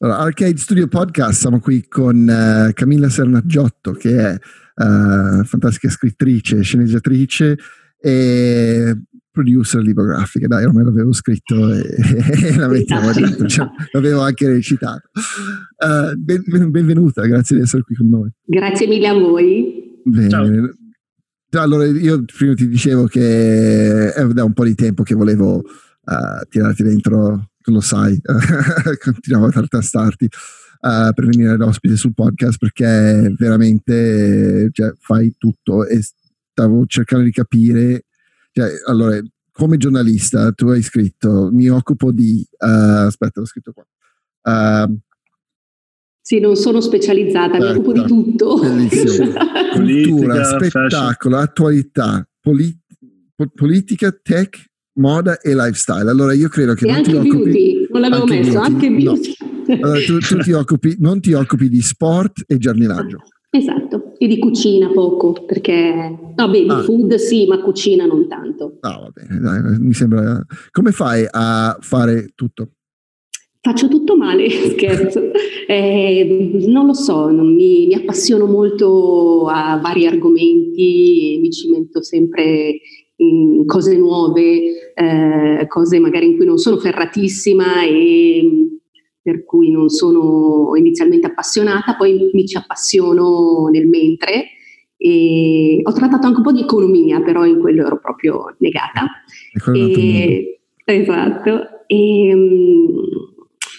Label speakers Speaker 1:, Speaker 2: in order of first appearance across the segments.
Speaker 1: Allora, Arcade Studio Podcast, siamo qui con uh, Camilla Sernaggiotto, che è uh, fantastica scrittrice, sceneggiatrice e producer lipografica. Dai, ormai l'avevo scritto e, e la mettiamo dentro, cioè, l'avevo anche recitato. Uh, ben, benvenuta, grazie di essere qui con noi.
Speaker 2: Grazie mille a voi.
Speaker 1: Bene. Ciao. Allora, io prima ti dicevo che è da un po' di tempo che volevo tirarti dentro lo sai, continuiamo a tartastarti uh, per venire l'ospite sul podcast perché veramente cioè, fai tutto e stavo cercando di capire, cioè, allora, come giornalista tu hai scritto, mi occupo di, uh, aspetta, l'ho scritto qua. Uh,
Speaker 2: sì, non sono specializzata, aspetta, mi occupo di tutto.
Speaker 1: Cultura, spettacolo, fashion. attualità, polit- politica, tech moda e lifestyle. Allora io credo che...
Speaker 2: E
Speaker 1: non
Speaker 2: anche
Speaker 1: occupi,
Speaker 2: beauty, non l'avevo anche messo, beauty, anche beauty.
Speaker 1: No. Allora, tu, tu ti occupi, non ti occupi di sport e giardinaggio.
Speaker 2: Esatto, e di cucina poco, perché vabbè, di ah. food sì, ma cucina non tanto.
Speaker 1: Ah, va bene, dai, mi sembra... Come fai a fare tutto?
Speaker 2: Faccio tutto male, scherzo. Eh, non lo so, non mi, mi, appassiono molto a vari argomenti e mi cimento sempre cose nuove, eh, cose magari in cui non sono ferratissima e per cui non sono inizialmente appassionata, poi mi ci appassiono nel mentre. E ho trattato anche un po' di economia, però in quello ero proprio negata. E, esatto. E,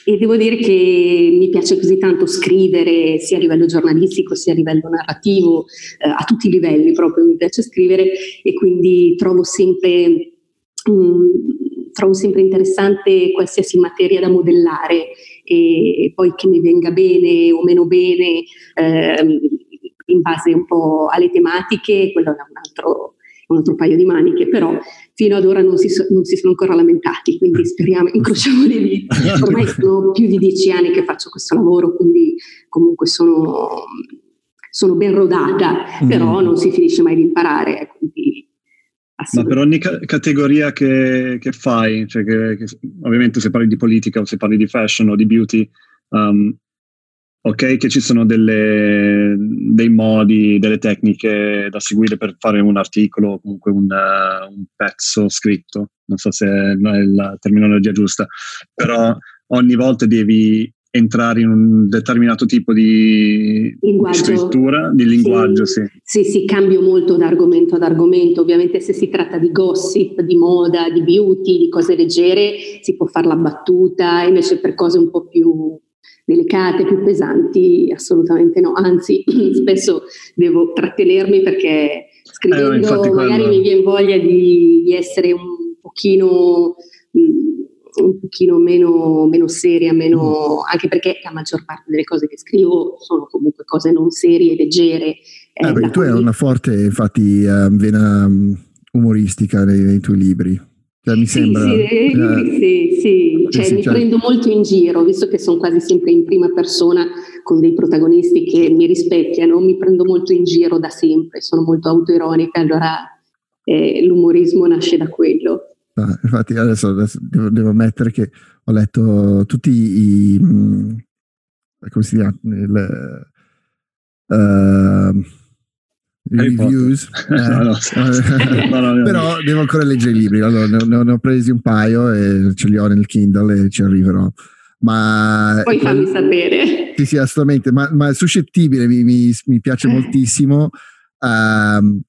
Speaker 2: e devo dire che mi piace così tanto scrivere sia a livello giornalistico sia a livello narrativo, eh, a tutti i livelli proprio mi piace scrivere e quindi trovo sempre, mh, mm, trovo sempre interessante qualsiasi materia da modellare e, e, poi che mi venga bene o meno bene eh, in base un po' alle tematiche, quello è un altro, un altro paio di maniche, però fino ad ora non si, so, non si sono ancora lamentati, quindi speriamo, incrociamo le dita. Ormai sono più di dieci anni che faccio questo lavoro, quindi comunque sono, sono ben rodata, però mm. non si finisce mai di imparare.
Speaker 3: Ma per ogni ca- categoria che, che fai, cioè che, che, ovviamente se parli di politica o se parli di fashion o di beauty, um, ok che ci sono delle, dei modi, delle tecniche da seguire per fare un articolo o comunque un, uh, un, pezzo scritto, non so se è la terminologia giusta, però ogni volta devi entrare in un determinato tipo di linguaggio. scrittura, di linguaggio, sì.
Speaker 2: sì. Sì, sì, cambio molto da argomento ad argomento. Ovviamente se si tratta di gossip, di moda, di beauty, di cose leggere, si può fare la battuta, invece per cose un po' più delicate, più pesanti, assolutamente no, anzi spesso devo trattenermi perché scrivendo eh, magari quello... mi viene voglia di, di essere un pochino, mm, un pochino meno, meno seria, meno, anche perché la maggior parte delle cose che scrivo sono comunque cose non serie, leggere.
Speaker 1: Eh, eh, perché tu hai una forte infatti uh, vena mm, umoristica nei, nei tuoi libri. Cioè, mi sembra,
Speaker 2: sì, sì, eh, sì, sì. Cioè, sì mi cioè... prendo molto in giro, visto che sono quasi sempre in prima persona con dei protagonisti che mi rispecchiano, mi prendo molto in giro da sempre, sono molto autoironica, allora eh, l'umorismo nasce da quello.
Speaker 1: Ah, infatti adesso, adesso devo, devo, ammettere che ho letto tutti i... Mm, come si chiama? Il, uh, reviews, eh, no, no, no, però devo ancora leggere i libri. Allora, ne, ne, ho presi un paio e ce li ho nel Kindle e ci arriverò. Ma
Speaker 2: poi fammi sapere.
Speaker 1: Sì, sì, assolutamente. Ma, ma suscettibile mi, mi, mi piace eh. moltissimo. Um,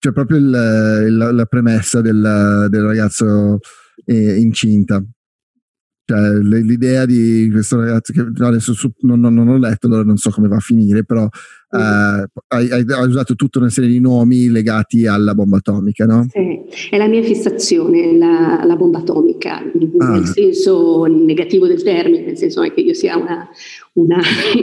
Speaker 1: cioè, proprio il, il, la premessa del, del ragazzo eh, incinta. Cioè, l'idea di questo ragazzo che adesso non, non, non, ho letto, allora non so come va a finire, però Uh, hai, hai, usato tutta una serie di nomi legati alla bomba atomica, no?
Speaker 2: Sì, è la mia fissazione, la, la bomba atomica, ah. nel senso negativo del termine, nel senso che io sia una, una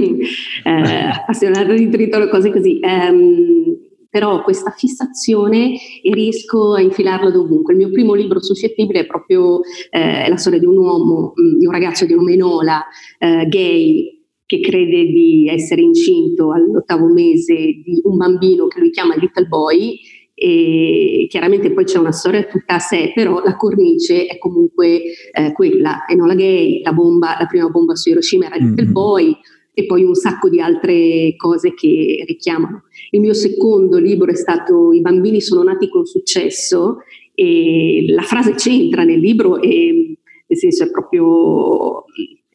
Speaker 2: eh, appassionata di tritolo, cose così. Um, però questa fissazione e riesco a infilarla dovunque. Il mio primo libro suscettibile è proprio eh, la storia di un uomo, mm, di un ragazzo di nome Nola, eh, gay, che crede di essere incinto all'ottavo mese di un bambino che lui chiama Little Boy e chiaramente poi c'è una storia tutta a sé, però la cornice è comunque eh, quella, Enola Gay, la bomba, la prima bomba su Hiroshima era Little mm-hmm. Boy e poi un sacco di altre cose che richiamano. Il mio secondo libro è stato I bambini sono nati con successo e la frase c'entra nel libro e nel senso è proprio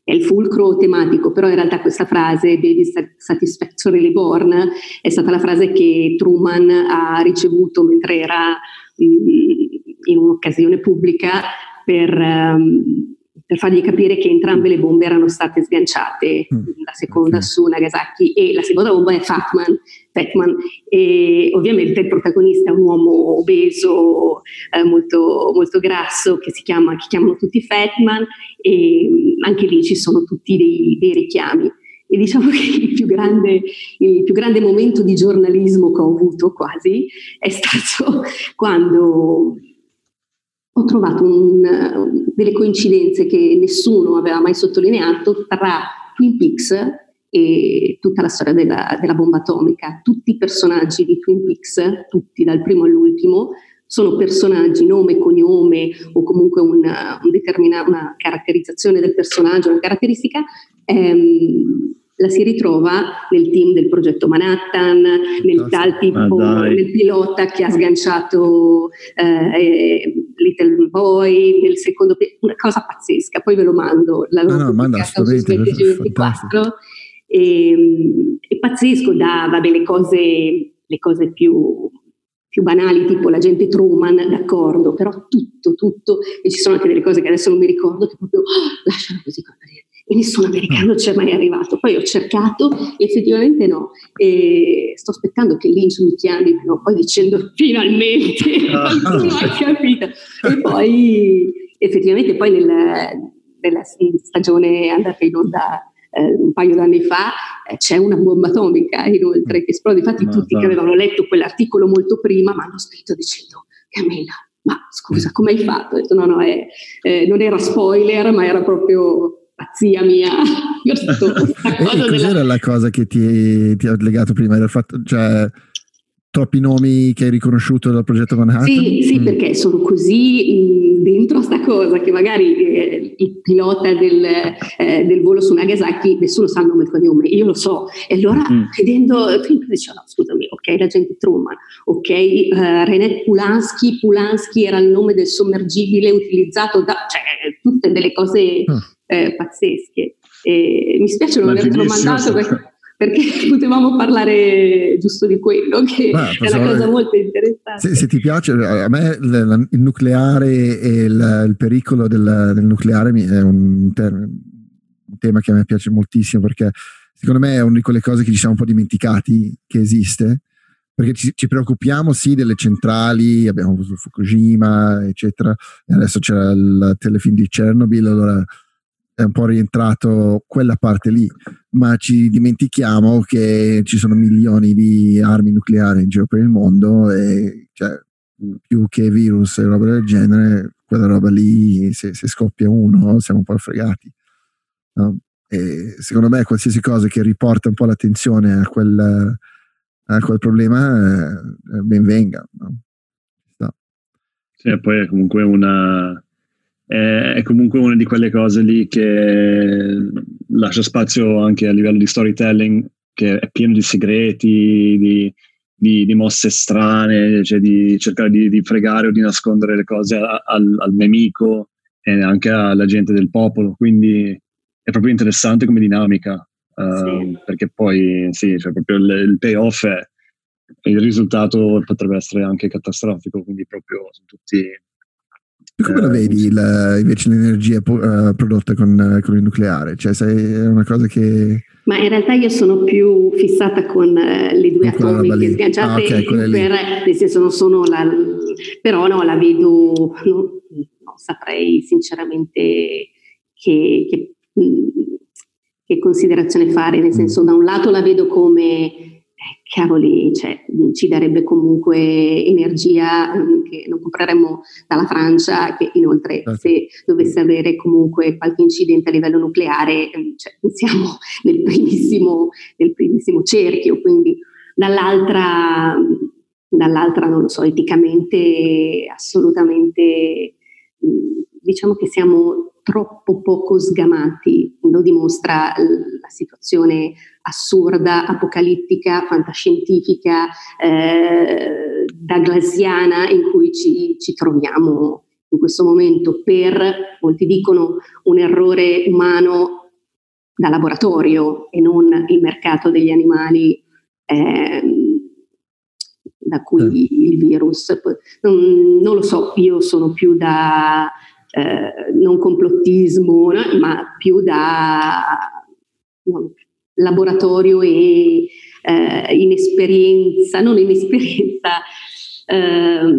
Speaker 2: è il fulcro tematico, però in realtà questa frase, Baby Satisfactorily Born, è stata la frase che Truman ha ricevuto mentre era in un'occasione pubblica per, um, per, fargli capire che entrambe le bombe erano state sganciate, mm. la seconda okay. su Nagasaki e la seconda bomba è Fatman, Fatman e ovviamente il protagonista è un uomo obeso, eh, molto, molto, grasso, che si chiama, che chiamano tutti Fatman e mm, anche lì ci sono tutti dei, dei richiami. E diciamo che il più, grande, il più, grande, momento di giornalismo che ho avuto quasi è stato quando ho trovato un, delle coincidenze che nessuno aveva mai sottolineato tra Twin Peaks e tutta la storia della, della bomba atomica. Tutti i personaggi di Twin Peaks, tutti dal primo all'ultimo, sono personaggi, nome, cognome o comunque una, un una caratterizzazione del personaggio, una caratteristica, ehm, la si ritrova nel team del progetto Manhattan, nel tal tipo, ah, nel pilota che ha sganciato eh, Little Boy, nel secondo, una cosa pazzesca, poi ve lo mando, la
Speaker 1: loro no, manda su
Speaker 2: 24 e, ehm, è pazzesco, da vabbè, le, cose, le cose più, più banali, tipo la gente Truman, d'accordo, però tutto, tutto, e ci sono anche delle cose che adesso non mi ricordo, che proprio oh, lasciano così correre. E nessun americano ci è mai arrivato. Poi ho cercato, e effettivamente no. E sto aspettando che Lynch mi chiami, no? poi dicendo finalmente qualcuno ha capito. E poi effettivamente poi nel, nella stagione andata in onda eh, un paio d'anni fa, eh, c'è una bomba atomica inoltre che esplode. Infatti no, tutti no. che avevano letto quell'articolo molto prima mi hanno scritto dicendo Camilla, ma scusa, come hai fatto? Ho detto no, no, è, eh, non era spoiler, ma era proprio pazzia mia.
Speaker 1: Io detto, cos'era della... la cosa che ti, ti ha legato prima? Fatto, cioè, troppi nomi che hai riconosciuto dal progetto Manhattan?
Speaker 2: Sì, sì mm. perché sono così mh, dentro a sta cosa che magari eh, il pilota del, eh, del, volo su Nagasaki nessuno sa il nome e il cognome, io lo so. E allora mm. vedendo, dicevo no, scusami, ok, l'agente Truman, ok, uh, René Pulansky, Pulansky era il nome del sommergibile utilizzato da, cioè tutte delle cose mm. eh, pazzesche. E mi spiace non avertelo mandato perché perché potevamo parlare giusto di quello, che Beh, è una cosa molto interessante.
Speaker 1: Se, se, ti piace, a me il, il nucleare e il, il pericolo del, del, nucleare è un, un, tema che a me piace moltissimo perché secondo me è una di quelle cose che ci siamo un po' dimenticati che esiste. Perché ci, ci preoccupiamo sì delle centrali, abbiamo avuto Fukushima, eccetera, e adesso c'è il telefilm di Chernobyl, allora è un po' rientrato quella parte lì, ma ci dimentichiamo che ci sono milioni di armi nucleari in giro per il mondo e cioè, più che virus e roba del genere, quella roba lì, se, se scoppia uno, siamo un po' fregati. No? Secondo me qualsiasi cosa che riporta un po' l'attenzione a quel, a quel problema, eh, ben venga. No?
Speaker 3: Sì, poi è comunque una è comunque una di quelle cose lì che lascia spazio anche a livello di storytelling, che è pieno di segreti, di, di, di mosse strane, cioè di cercare di, di, fregare o di nascondere le cose al, al nemico e anche alla gente del popolo. Quindi è proprio interessante come dinamica, uh, sì. perché poi sì, cioè proprio il, il payoff è il risultato potrebbe essere anche catastrofico, quindi proprio sono tutti
Speaker 1: tu come la eh, vedi la, invece l'energia uh, prodotta con, con, il nucleare? Cioè, sei, è una cosa che...
Speaker 2: Ma in realtà io sono più fissata con uh, le due atomiche sganciate, ah, okay, per, nel senso non sono la... però no, la vedo, non, non saprei sinceramente che, che, che, considerazione fare, nel mm. senso da un lato la vedo come eh, cavoli, cioè, ci darebbe comunque energia um, che non compreremmo dalla Francia, che inoltre certo. se dovesse avere comunque qualche incidente a livello nucleare, um, cioè, siamo nel primissimo, nel primissimo cerchio, quindi dall'altra dall'altra non lo so, eticamente assolutamente, diciamo che siamo troppo poco sgamati, lo dimostra la situazione assurda, apocalittica, fantascientifica, eh, douglasiana in cui ci, ci troviamo in questo momento per, molti dicono, un errore umano da laboratorio e non il mercato degli animali eh, da cui il virus. Non, non, lo so, io sono più da eh, non complottismo, no? ma più da no, laboratorio e eh, inesperienza, non inesperienza, eh,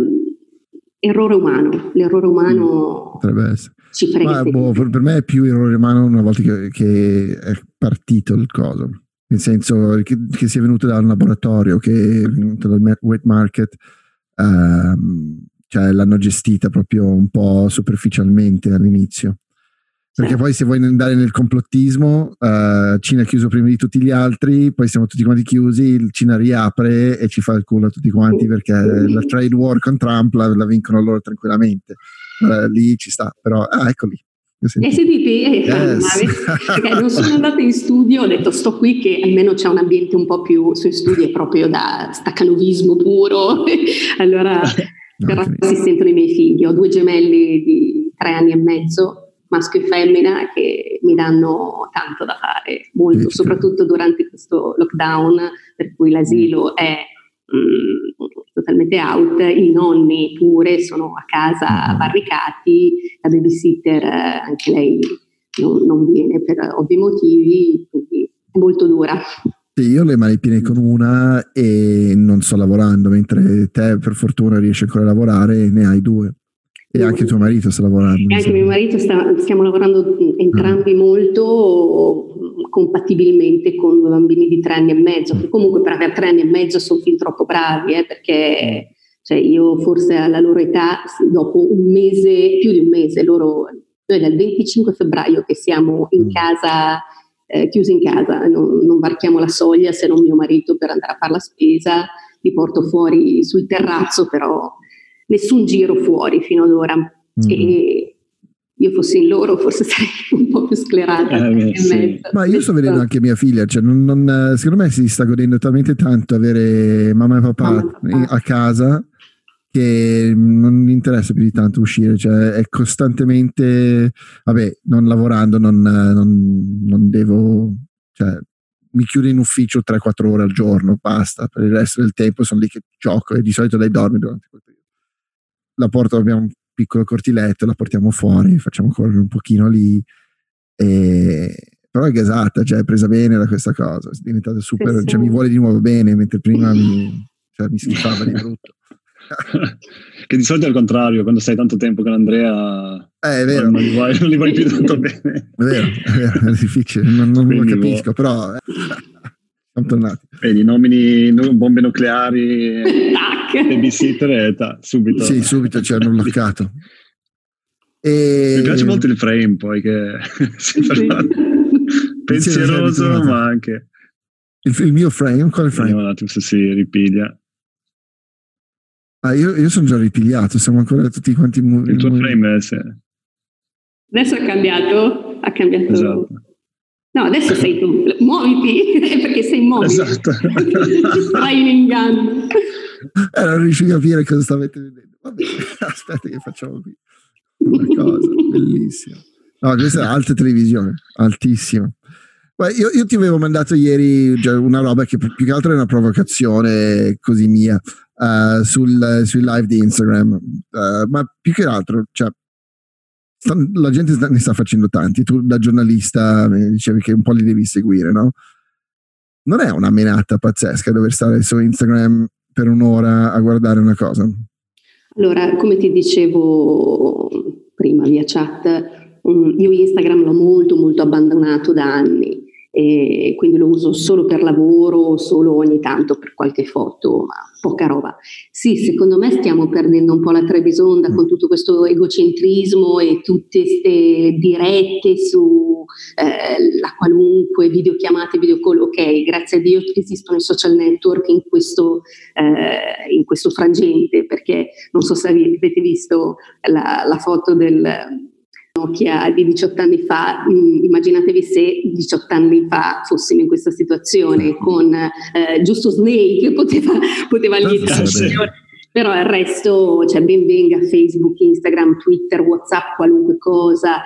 Speaker 2: errore umano. L'errore umano mm, ci frega.
Speaker 1: boh, per me è più errore umano una volta che, che è partito il coso. Nel senso che, che sia venuto da un laboratorio, che è venuto dal wet market, um, cioè l'hanno gestita proprio un po' superficialmente all'inizio. Perché poi se vuoi andare nel complottismo, uh, Cina è chiuso prima di tutti gli altri, poi siamo tutti quanti chiusi, il Cina riapre e ci fa il culo a tutti quanti perché la trade war con Trump la, la vincono loro tranquillamente. Uh, lì ci sta, però, ah, ecco lì.
Speaker 2: E sentite, eh, yes. perché non sono andata in studio, ho detto sto qui che almeno c'è un ambiente un po' più sui studi, è proprio da staccanovismo puro. allora, no, però si sentono i miei figli, ho due gemelli di tre anni e mezzo maschio e femmina che mi danno tanto da fare, molto, soprattutto durante questo lockdown per cui l'asilo è mh, mm, totalmente out, i nonni pure sono a casa mm. barricati, la babysitter anche lei non, non viene per ovvi motivi, quindi è molto dura.
Speaker 1: Io ho le mani piene con una e non sto lavorando, mentre te per fortuna riesci ancora a lavorare e ne hai due. E anche tuo marito sta lavorando.
Speaker 2: E anche mio marito sta, stiamo lavorando entrambi ah. molto compatibilmente con due bambini di tre anni e mezzo, che comunque per avere tre anni e mezzo sono fin troppo bravi, eh, perché cioè io forse alla loro età, dopo un mese, più di un mese, loro, noi dal 25 febbraio che siamo in mm. casa, eh, chiusi in casa, non, non varchiamo la soglia se non mio marito per andare a fare la spesa, li porto fuori sul terrazzo, però nessun giro fuori fino ad ora. Mm. E io fossi in loro forse sarei un po' più sclerata. Eh, sì.
Speaker 1: Ma io sto vedendo anche mia figlia, cioè non, non, secondo me si sta godendo talmente tanto avere mamma e papà, mamma e papà. a casa che interessa più di tanto uscire, cioè è costantemente, vabbè, non lavorando, non, non, non devo, cioè mi chiudo in ufficio 3-4 ore al giorno, basta, per il resto del tempo sono lì che gioco e di solito lei dorme durante quel periodo la porto, abbiamo un piccolo cortiletto, la portiamo fuori, facciamo correre un pochino lì. E, però è gasata, cioè è presa bene da questa cosa, è diventata super, sì, cioè mi vuole di nuovo bene, mentre prima mi, cioè, mi schifava di brutto.
Speaker 3: che di solito è il contrario, quando stai tanto tempo con Andrea
Speaker 1: eh, è vero.
Speaker 3: Non, li vuoi, non li vuoi più tanto bene.
Speaker 1: È vero, è, vero, è difficile, non, non lo capisco, però... Eh. Siamo tornati.
Speaker 3: Vedi, nomini bombe nucleari, babysitter e ta, subito.
Speaker 1: Sì, subito ci hanno bloccato. E...
Speaker 3: Mi piace molto il frame poi che sì. pensieroso ma anche...
Speaker 1: Il, il, mio frame? Quale frame?
Speaker 3: Vediamo un attimo se si ripiglia.
Speaker 1: Ah, io, io, sono già ripigliato, siamo ancora tutti quanti...
Speaker 3: Il tuo frame è... Se...
Speaker 2: Adesso è cambiato, ha cambiato... Esatto. No, adesso sei tu, muoviti perché sei immobile. Esatto. Vai in inganno.
Speaker 1: Eh, non riesci a capire cosa stavate vedendo. Vabbè, aspetta che facciamo qui una cosa bellissima. No, questa è alta televisione, altissima. Io, io, ti avevo mandato ieri una roba che più che altro è una provocazione così mia uh, sul, sui live di Instagram, uh, ma più che altro, cioè, la gente ne sta facendo tanti, tu da giornalista dicevi che un po' li devi seguire, no? Non è una menata pazzesca dover stare su Instagram per un'ora a guardare una cosa?
Speaker 2: Allora, come ti dicevo prima via chat, io Instagram l'ho molto molto abbandonato da anni e quindi lo uso solo per lavoro, solo ogni tanto per qualche foto, ma poca roba. Sì, secondo me stiamo perdendo un po' la Trebisonda con tutto questo egocentrismo e tutte queste dirette su eh, la qualunque, videochiamate, videocall, ok, grazie a Dio esistono i social network in questo, eh, in questo frangente, perché non so se avete visto la, la foto del Nokia di 18 anni fa, mm, immaginatevi se 18 anni fa fossimo in questa situazione con eh, giusto Snake poteva, poteva lietare. Però il resto, cioè ben venga Facebook, Instagram, Twitter, Whatsapp, qualunque cosa,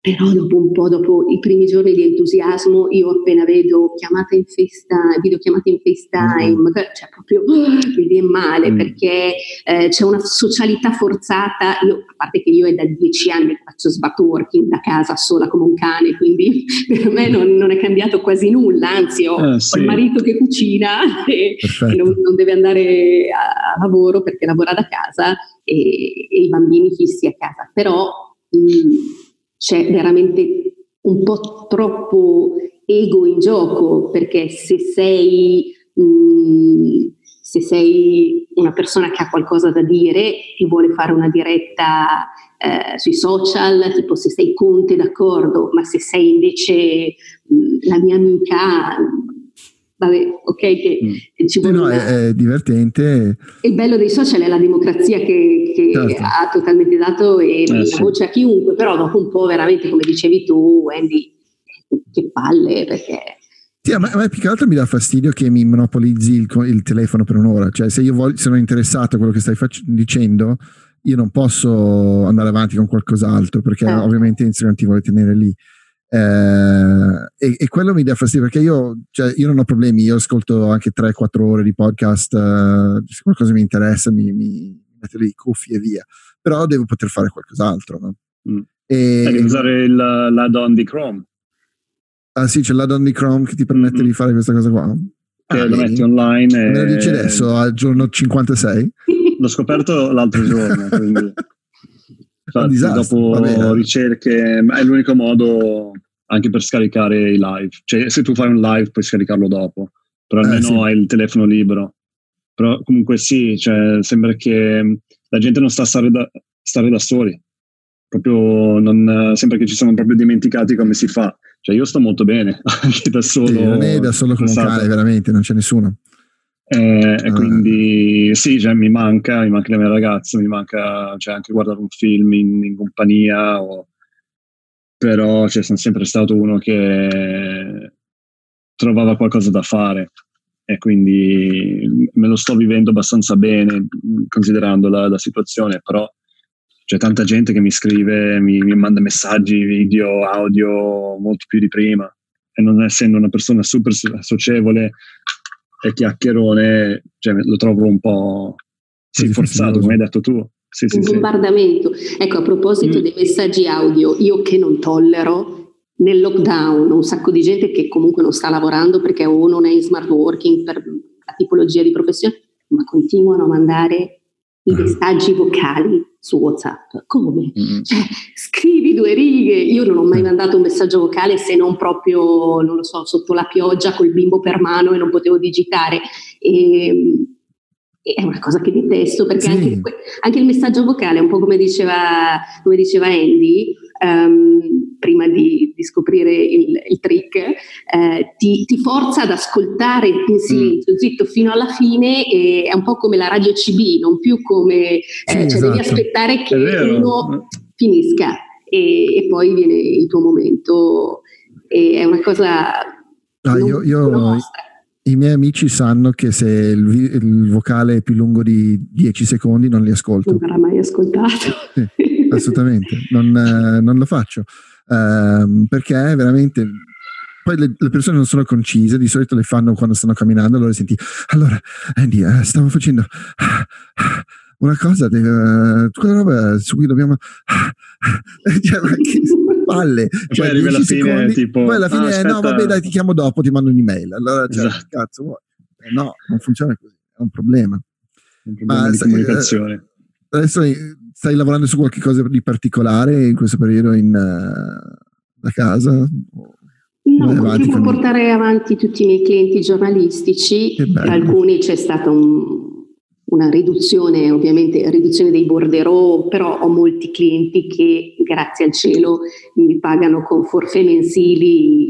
Speaker 2: però dopo un po', dopo i primi giorni di entusiasmo, io appena vedo chiamata in FaceTime, videochiamate in FaceTime, mm. cioè proprio mi viene male mm. perché eh, c'è una socialità forzata. Io, a parte che io è da dieci anni che faccio smart working da casa sola come un cane, quindi per me non, non è cambiato quasi nulla, anzi ho, eh, sì. ho il marito che cucina e, e non, non, deve andare a, a, lavoro perché lavora da casa e, e i bambini fissi a casa. Però mh, mm, c'è veramente un po' troppo ego in gioco, perché se sei, mh, mm, se sei una persona che ha qualcosa da dire e vuole fare una diretta eh, sui social, tipo se sei Conte d'accordo, ma se sei invece mh, mm, la mia amica vabbè, ok, che, mm. che ci vuole.
Speaker 1: No, è, è, divertente.
Speaker 2: Il bello dei social è la democrazia che, che certo. ha totalmente dato e eh, la sì. voce a chiunque, però dopo un po' veramente, come dicevi tu, Andy, che palle, perché...
Speaker 1: Sì, ma, ma più che altro mi dà fastidio che mi monopolizzi il, il telefono per un'ora, cioè se io voglio, sono interessato a quello che stai fac- dicendo, io non posso andare avanti con qualcos'altro perché eh. ovviamente Instagram ti vuole tenere lì. Eh, e, e, quello mi dà fastidio perché io, cioè, io, non ho problemi, io ascolto anche 3-4 ore di podcast, eh, se qualcosa mi interessa mi, mi metto lì cuffie e via, però devo poter fare qualcos'altro. No?
Speaker 3: Mm. E, Devi usare il, l'add-on di Chrome.
Speaker 1: Ah sì, c'è l'add-on di Chrome che ti permette mm-hmm. di fare questa cosa qua.
Speaker 3: Che ah, lo metti online.
Speaker 1: E... Me lo dici adesso, al giorno 56?
Speaker 3: L'ho scoperto l'altro giorno, quindi... Infatti, dopo Vabbè. ricerche, è l'unico modo anche per scaricare i live. Cioè, se tu fai un live puoi scaricarlo dopo, però almeno eh, sì. hai il telefono libero. Però comunque sì, cioè, sembra che la gente non sta a stare da, stare da soli. Proprio non, sembra che ci siamo proprio dimenticati come si fa. Cioè, io sto molto bene anche da solo. Sì,
Speaker 1: non è da solo come un cane, veramente, non c'è nessuno.
Speaker 3: Eh, e ah. quindi sì, cioè, mi manca, mi manca la mia ragazza, mi manca cioè, anche guardare un film in, in compagnia, o, però cioè, sono sempre stato uno che trovava qualcosa da fare e quindi me lo sto vivendo abbastanza bene considerando la, la situazione, però c'è tanta gente che mi scrive, mi, mi manda messaggi, video, audio molto più di prima e non essendo una persona super socievole e chiacchierone, cioè, lo trovo un po' sì, forzato, come hai detto tu. Sì,
Speaker 2: un sì, bombardamento. Ecco, a proposito mm. dei messaggi audio, io che non tollero, nel lockdown un sacco di gente che comunque non sta lavorando perché o non è in smart working per la tipologia di professione, ma continuano a mandare i mm. messaggi vocali su WhatsApp. Come? Mm. Cioè, scrivi due righe. Io non ho mai mandato un messaggio vocale se non proprio, non lo so, sotto la pioggia col bimbo per mano e non potevo digitare. E, è una cosa che detesto perché sì. anche, anche, il messaggio vocale, un po' come diceva, come diceva Andy, um, prima di, di, scoprire il, il trick, eh, ti, ti, forza ad ascoltare in mm. silenzio, mm. zitto fino alla fine, e è un po' come la radio CB, non più come, eh, sì, cioè esatto. devi aspettare che uno finisca e, e, poi viene il tuo momento. E è una cosa...
Speaker 1: Ah, io, io i miei amici sanno che se il, il, vocale è più lungo di 10 secondi non li ascolto.
Speaker 2: Non verrà mai ascoltato.
Speaker 1: Sì, assolutamente, non, eh, non, lo faccio. Uh, perché veramente poi le, le, persone non sono concise, di solito le fanno quando stanno camminando, allora senti, allora Andy, uh, stavo facendo uh, una cosa, uh, quella roba su cui dobbiamo... cioè, ma che palle. Cioè,
Speaker 3: poi arrivi alla fine, tipo,
Speaker 1: poi alla fine, ah, no, vabbè, dai, ti chiamo dopo, ti mando un'email. Allora, cioè, esatto. cazzo? Eh, no, non funziona così, è un problema.
Speaker 3: un problema Ma, di sai, comunicazione.
Speaker 1: Adesso stai lavorando su qualche cosa di particolare in questo periodo in, uh, da casa?
Speaker 2: No, continuo a portare avanti tutti i miei clienti giornalistici, per alcuni c'è stata un, una riduzione, ovviamente riduzione dei borderò, però ho molti clienti che grazie al cielo mi pagano con forfè mensili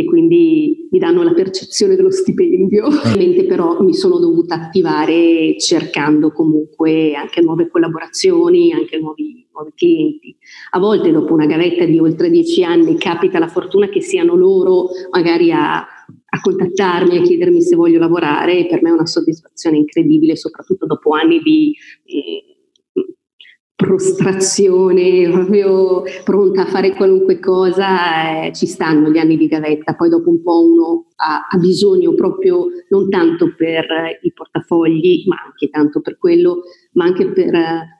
Speaker 2: che quindi mi danno la percezione dello stipendio. Ovviamente però mi sono dovuta attivare cercando comunque anche nuove collaborazioni, anche nuovi, nuovi clienti. A volte dopo una gavetta di oltre dieci anni capita la fortuna che siano loro magari a a contattarmi, a chiedermi se voglio lavorare e per me è una soddisfazione incredibile, soprattutto dopo anni di eh, prostrazione, proprio pronta a fare qualunque cosa, eh, ci stanno gli anni di gavetta, poi dopo un po' uno ha, ha bisogno proprio non tanto per i portafogli, ma anche tanto per quello, ma anche per... Eh,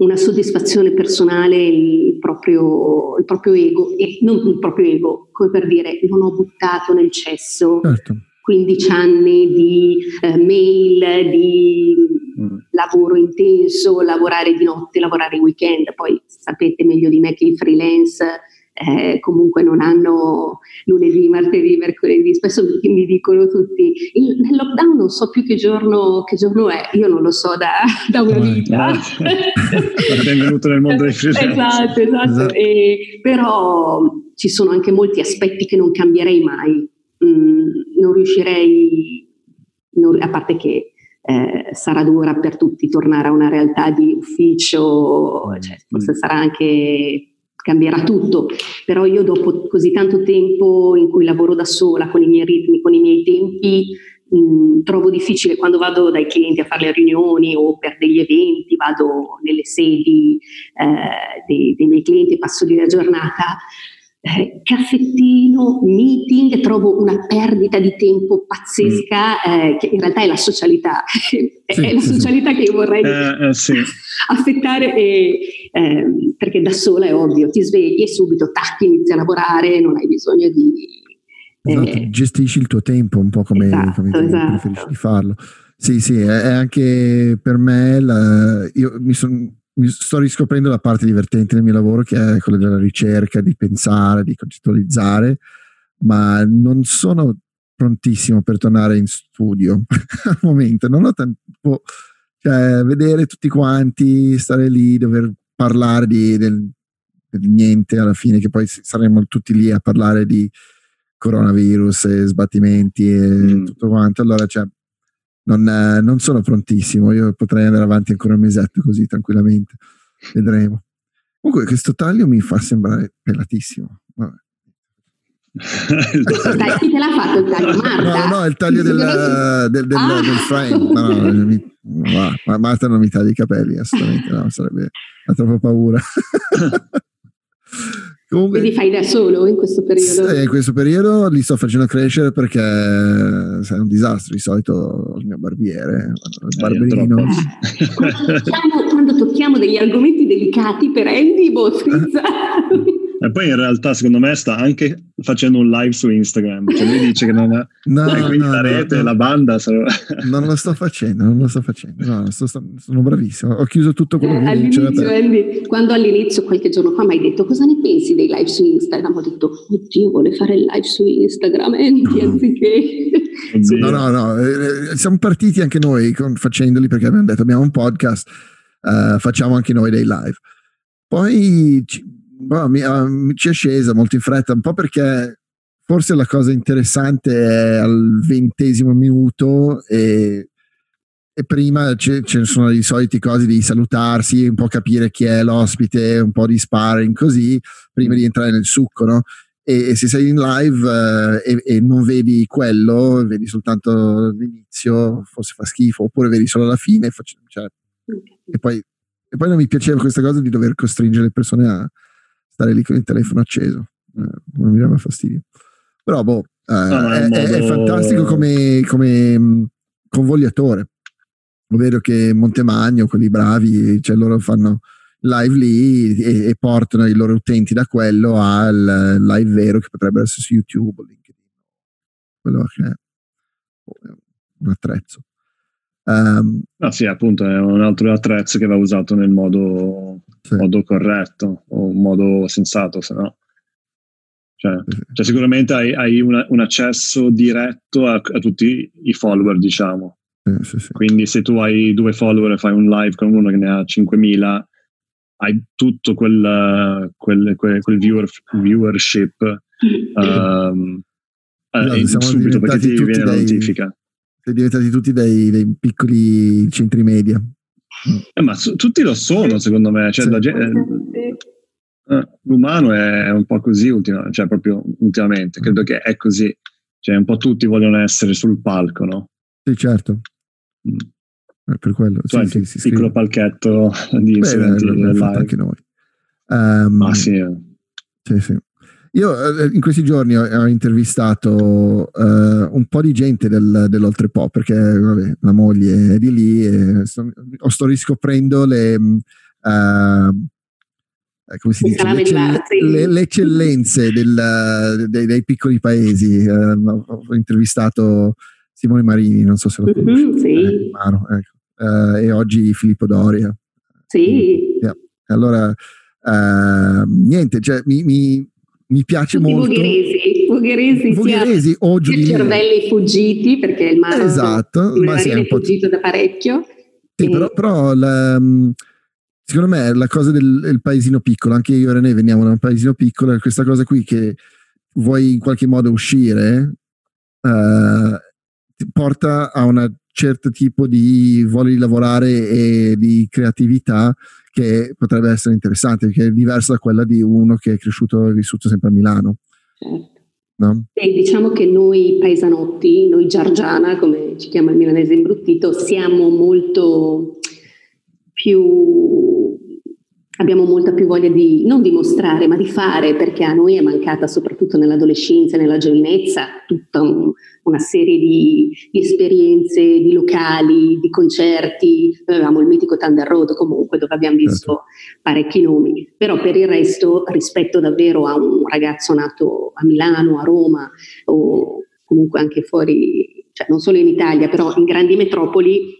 Speaker 2: una soddisfazione personale, il proprio, il proprio, ego, e non il proprio ego, come per dire, non ho buttato nel cesso certo. 15 anni di eh, mail, di mm. lavoro intenso, lavorare di notte, lavorare weekend, poi sapete meglio di me che i freelance eh, comunque non hanno lunedì, martedì, mercoledì, spesso mi dicono tutti, il, nel lockdown non so più che giorno, che giorno è, io non lo so da, da una vita.
Speaker 3: Benvenuto nel mondo dei freelance.
Speaker 2: Esatto, esatto, esatto. E, però ci sono anche molti aspetti che non cambierei mai, mm, non riuscirei, non, a parte che eh, sarà dura per tutti tornare a una realtà di ufficio, cioè, forse sarà anche cambierà tutto, però io dopo così tanto tempo in cui lavoro da sola, con i miei ritmi, con i miei tempi, mh, trovo difficile quando vado dai clienti a fare le riunioni o per degli eventi, vado nelle sedi eh, dei, dei miei clienti passo lì la giornata, eh, caffettino, meeting, trovo una perdita di tempo pazzesca, mm. eh, che in realtà è la socialità, sì, è la socialità sì. che io vorrei eh, eh sì. affettare, e, ehm, perché da sola è ovvio, ti svegli e subito tac, inizi a lavorare, non hai bisogno di...
Speaker 1: Esatto, eh, gestisci il tuo tempo un po' come, esatto, come esatto. preferisci di farlo. Sì, sì, è, anche per me, la, io mi sono sto riscoprendo la parte divertente del mio lavoro che è quella della ricerca, di pensare, di concettualizzare, ma non sono prontissimo per tornare in studio al momento. Non ho tempo, cioè, vedere tutti quanti, stare lì, dover parlare di, del, di niente alla fine, che poi saremo tutti lì a parlare di coronavirus e sbattimenti e mm. tutto quanto. Allora, cioè, non, eh, non, sono prontissimo. Io potrei andare avanti ancora un mesetto così tranquillamente. Vedremo. Comunque, questo taglio mi fa sembrare pelatissimo. Vabbè.
Speaker 2: Dai, chi te l'ha fatto il taglio? Marta?
Speaker 1: No, no, il taglio del, del, del, ah. del frame. No, no, mi, no, Marta non mi taglia i capelli, assolutamente no, sarebbe, ha troppo paura.
Speaker 2: Comunque, Quindi fai da solo in questo periodo?
Speaker 1: Sì, in questo periodo li sto facendo crescere perché è un disastro. Di solito il mio barbiere, il eh, barberino.
Speaker 2: Eh, quando, tocchiamo, quando, tocchiamo, degli argomenti delicati per Andy, boh,
Speaker 3: E poi in realtà secondo me sta anche facendo un live su Instagram, cioè lui dice che non ha... No, e quindi no, la rete, no, la banda... Sarà...
Speaker 1: Non lo sto facendo, non lo sto facendo, no, sto, sono bravissimo, ho chiuso tutto quello
Speaker 2: eh, che all'inizio, Andy, Quando all'inizio, qualche giorno fa, mi hai detto cosa ne pensi dei live su Instagram? Ho detto, oddio, vuole fare il live su Instagram, Andy, anziché...
Speaker 1: No, no, no, eh, siamo partiti anche noi con, facendoli perché abbiamo detto abbiamo un podcast, uh, facciamo anche noi dei live. Poi... Ci, boh, mi, uh, ci è scesa molto in fretta, un po' perché forse la cosa interessante è al ventesimo minuto e, e prima ce, ce, ne sono i soliti cose di salutarsi, un po' capire chi è l'ospite, un po' di sparring così, prima di entrare nel succo, no? E, e se sei in live eh, e, e, non vedi quello, vedi soltanto l'inizio, forse fa schifo, oppure vedi solo la fine, cioè, e, poi, e poi non mi piaceva questa cosa di dover costringere le persone a, stare lì con il telefono acceso, eh, non mi dava fastidio. Però boh, eh, no, è, modo... è, fantastico come, come mm, convogliatore. Vedo che Montemagno, quelli bravi, cioè loro fanno live lì e, e, portano i loro utenti da quello al live vero che potrebbe essere su YouTube o LinkedIn. Quello che è un attrezzo.
Speaker 3: Um, ah sì, appunto, è un altro attrezzo che va usato nel modo sì. modo corretto o un modo sensato, se no. Cioè, cioè sicuramente hai, hai una, un accesso diretto a, a, tutti i follower, diciamo. Sì, sì. Quindi se tu hai due follower e fai un live con uno che ne ha 5.000, hai tutto quel, quel, quel, quel viewer, viewership um,
Speaker 1: eh, subito perché ti viene la notifica. Siete diventati tutti dei, dei piccoli centri media.
Speaker 3: Eh, ma su, tutti lo sono, secondo me. Cioè, sì. gente, eh, l'umano è un po' così ultima, cioè proprio ultimamente, credo che è così. Cioè, un po' tutti vogliono essere sul palco, no?
Speaker 1: Sì, certo. Mm. Eh, per quello.
Speaker 3: Sì, sì, sì, piccolo palchetto di incidenti live.
Speaker 1: Anche noi. Um,
Speaker 3: ah, sì.
Speaker 1: Sì, sì. Io eh, in questi giorni ho, ho intervistato uh, un po' di gente del, dell'Oltrepo perché vabbè, la moglie è di lì e sto, sto riscoprendo le, uh, come si dice, le, le, le eccellenze del, dei, dei, piccoli paesi. Uh, ho intervistato Simone Marini, non so se lo conosci. Mm-hmm, sì. Eh, Maro, ecco. e oggi Filippo Doria.
Speaker 2: Sì.
Speaker 1: Yeah. Allora, niente, cioè, mi, mi mi piace
Speaker 2: Tutti
Speaker 1: molto.
Speaker 2: Ungheresi, ungheresi,
Speaker 1: ungheresi o giuliani.
Speaker 2: cervelli fuggiti perché il mare
Speaker 1: esatto,
Speaker 2: ma sì, è fuggito da parecchio.
Speaker 1: Sì, e... però, però la, mm, secondo me la cosa del, del, paesino piccolo, anche io e René veniamo da un paesino piccolo, è questa cosa qui che vuoi in qualche modo uscire, uh, porta a un certo tipo di voglia di lavorare e di creatività che potrebbe essere interessante, che è diversa da quella di uno che è cresciuto e vissuto sempre a Milano.
Speaker 2: Certo. No? E diciamo che noi paesanotti, noi Giargiana, come ci chiama il milanese imbruttito, siamo molto più abbiamo molta più voglia di non dimostrare, ma di fare, perché a noi è mancata soprattutto nell'adolescenza e nella giovinezza tutta un, una serie di, di, esperienze, di locali, di concerti. Noi avevamo il mitico Thunder Road comunque, dove abbiamo visto certo. parecchi nomi, però per il resto rispetto davvero a un ragazzo nato a Milano, a Roma o comunque anche fuori, cioè non solo in Italia, però in grandi metropoli,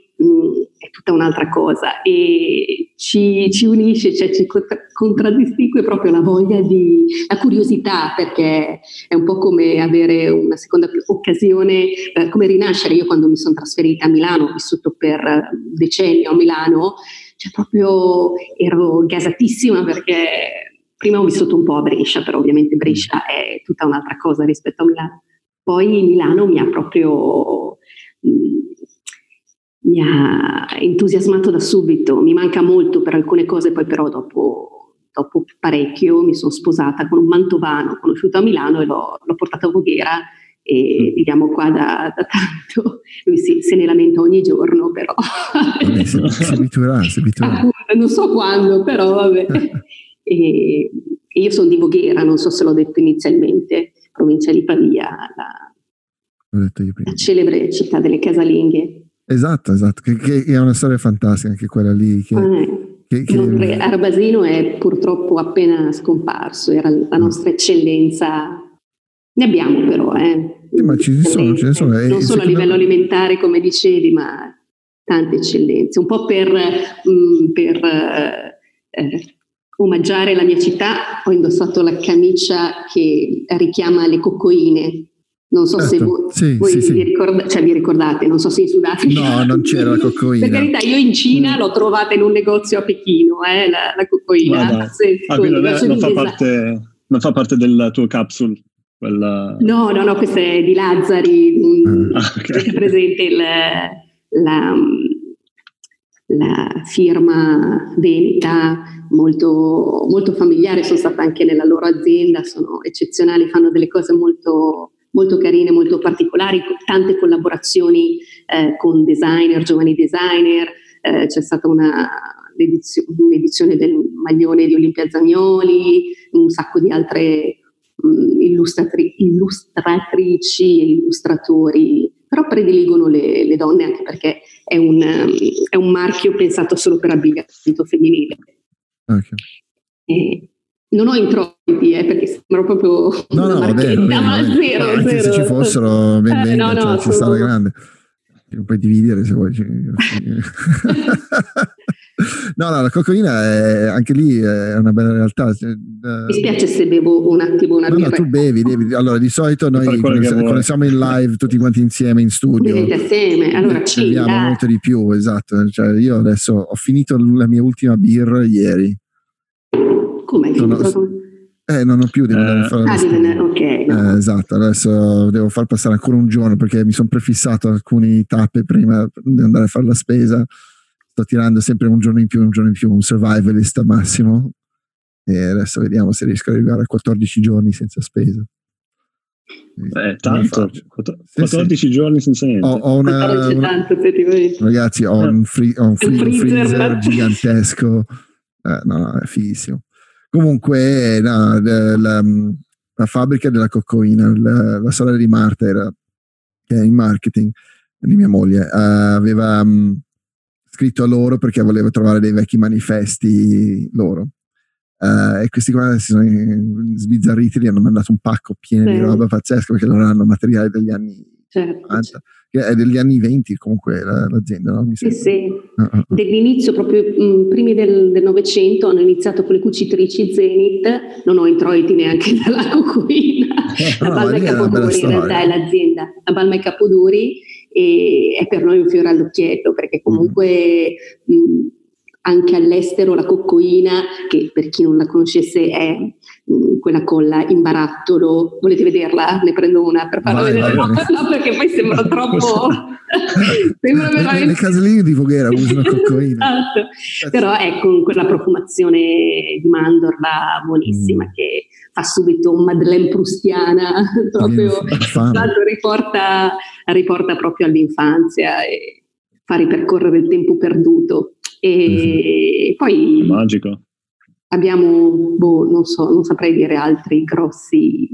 Speaker 2: tutta un'altra cosa e ci, ci unisce, cioè ci contraddistingue proprio la voglia di, la curiosità perché è un po' come avere una seconda occasione, eh, come rinascere. Io quando mi sono trasferita a Milano, ho vissuto per decenni a Milano, cioè proprio ero gasatissima perché prima ho vissuto un po' a Brescia, però ovviamente Brescia è tutta un'altra cosa rispetto a Milano. Poi Milano mi ha proprio... Mi ha entusiasmato da subito, mi manca molto per alcune cose, poi però dopo, dopo parecchio mi sono sposata con un mantovano conosciuto a Milano e l'ho, l'ho portato a Voghera e mm. viviamo qua da, da tanto, lui si, se ne lamenta ogni giorno però.
Speaker 1: Vabbè, si, si abituerà, si abituerà.
Speaker 2: non so quando, però vabbè. e, e io sono di Voghera, non so se l'ho detto inizialmente, provincia di Pavia, la, la celebre città delle casalinghe.
Speaker 1: Esatto, esatto, che, che, è una storia fantastica anche quella lì. Che,
Speaker 2: eh, che, che... Arbasino è purtroppo appena scomparso, era la nostra eccellenza. Ne abbiamo però, eh.
Speaker 1: Sì, ma ci sono, ce ne sono.
Speaker 2: Non solo a livello me... alimentare, come dicevi, ma tante eccellenze. Un po' per, mh, mm, per eh, omaggiare la mia città, ho indossato la camicia che richiama le coccoine non so certo. se voi, sì, voi sì, vi, sì. Ricorda, cioè vi, ricordate, non so se in Sudafrica.
Speaker 1: No, non c'era la coccoina.
Speaker 2: per carità, io in Cina mm. l'ho trovata in un negozio a Pechino, eh, la, la coccoina.
Speaker 3: Ah, non, è, non, fa parte, non, fa parte, del tuo capsule? Quella...
Speaker 2: No, no, no, questa è di Lazzari. Mm. Ah, okay. presente il, la, la firma veneta molto, molto familiare, sono stata anche nella loro azienda, sono eccezionali, fanno delle cose molto molto carine, molto particolari, tante collaborazioni eh, con designer, giovani designer, eh, c'è stata una, un'edizione del maglione di Olimpia Zagnoli, un sacco di altre mh, mm, illustratri- illustratrici e illustratori, però prediligono le, le, donne anche perché è un, è un marchio pensato solo per abbigliamento femminile. Okay. E, non ho introiti, eh, perché sembra proprio
Speaker 1: no, no,
Speaker 2: vabbè,
Speaker 1: vabbè, ma zero, no, zero. se ci fossero ben eh, no, no, cioè, ci sta la grande. Puoi dividere se vuoi. no, no, la cocaina è, anche lì è una bella realtà.
Speaker 2: Mi spiace se bevo un attimo una
Speaker 1: no,
Speaker 2: birra.
Speaker 1: No, tu bevi, bevi. Allora, di solito noi quando siamo in live tutti quanti insieme in studio.
Speaker 2: Bevete assieme, allora ci
Speaker 1: Beviamo molto di più, esatto. Cioè, io adesso ho finito la mia ultima birra ieri.
Speaker 2: Come hai finito?
Speaker 1: Eh, non ho più di andare a fare
Speaker 2: ah, di ok.
Speaker 1: Eh, esatto, adesso devo far passare ancora un giorno perché mi sono prefissato alcune tappe prima di andare a fare la spesa. Sto tirando sempre un giorno in più, un giorno in più, un survivalist al massimo. E adesso vediamo se riesco ad arrivare a 14 giorni senza spesa.
Speaker 3: Eh, tanto, 14 sì, sì. giorni senza niente.
Speaker 1: Ho, ho una, una, ragazzi, ho un, free, ho un, free, un freezer gigantesco. Eh, no, no, è fighissimo. Comunque, no, la, la, la, fabbrica della coccoina, la, la, sorella di Marta era, che è in marketing, di mia moglie, uh, aveva um, scritto a loro perché voleva trovare dei vecchi manifesti loro. Uh, e questi qua si sono sbizzarriti, gli hanno mandato un pacco pieno sì. di roba pazzesca perché loro hanno materiale degli anni certo. 90 che è degli anni 20 comunque l'azienda, no?
Speaker 2: Mi sì, sì. Uh-huh. Dell'inizio, proprio mh, primi del Novecento, hanno iniziato con le cucitrici Zenith, non ho introiti neanche dalla cocuina, la no, Balma e Capodori in realtà è l'azienda, la Balma e Capodori e è per noi un fiore all'occhietto perché comunque... Mm. Mh, anche all'estero la coccoina, che per chi non la conoscesse è mm, quella colla in barattolo. Volete vederla? Ne prendo una per farla vai, vedere. Vai, vai. No, perché poi sembra troppo...
Speaker 1: sembra veramente... Le casalinghe di Voghera usano coccoina.
Speaker 2: esatto. Però è con quella profumazione di mandorla buonissima mm. che fa subito un Madeleine prustiana, proprio riporta, riporta proprio all'infanzia e fa ripercorrere il tempo perduto. E poi
Speaker 3: magico.
Speaker 2: Abbiamo, boh, non so, non saprei dire altri grossi.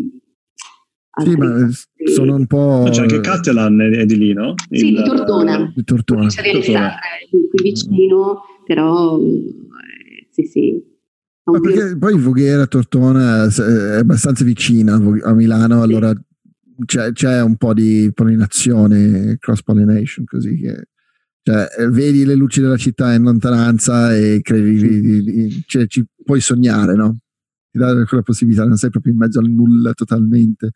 Speaker 1: Altri sì, ma sono un po'.
Speaker 3: c'è anche Catalan è di lì, no?
Speaker 2: Il... Sì, di Tortona.
Speaker 1: Di Tortona.
Speaker 2: C'è qui vicino, però eh, sì, sì.
Speaker 1: Ma perché poi Voghera, Tortona è abbastanza vicina a Milano, sì. allora c'è, c'è, un po' di pollinazione, cross pollination, così che cioè, eh, vedi le luci della città in lontananza e credi, cioè, ci puoi sognare, no? Ti dà quella possibilità, non sei proprio in mezzo al nulla totalmente.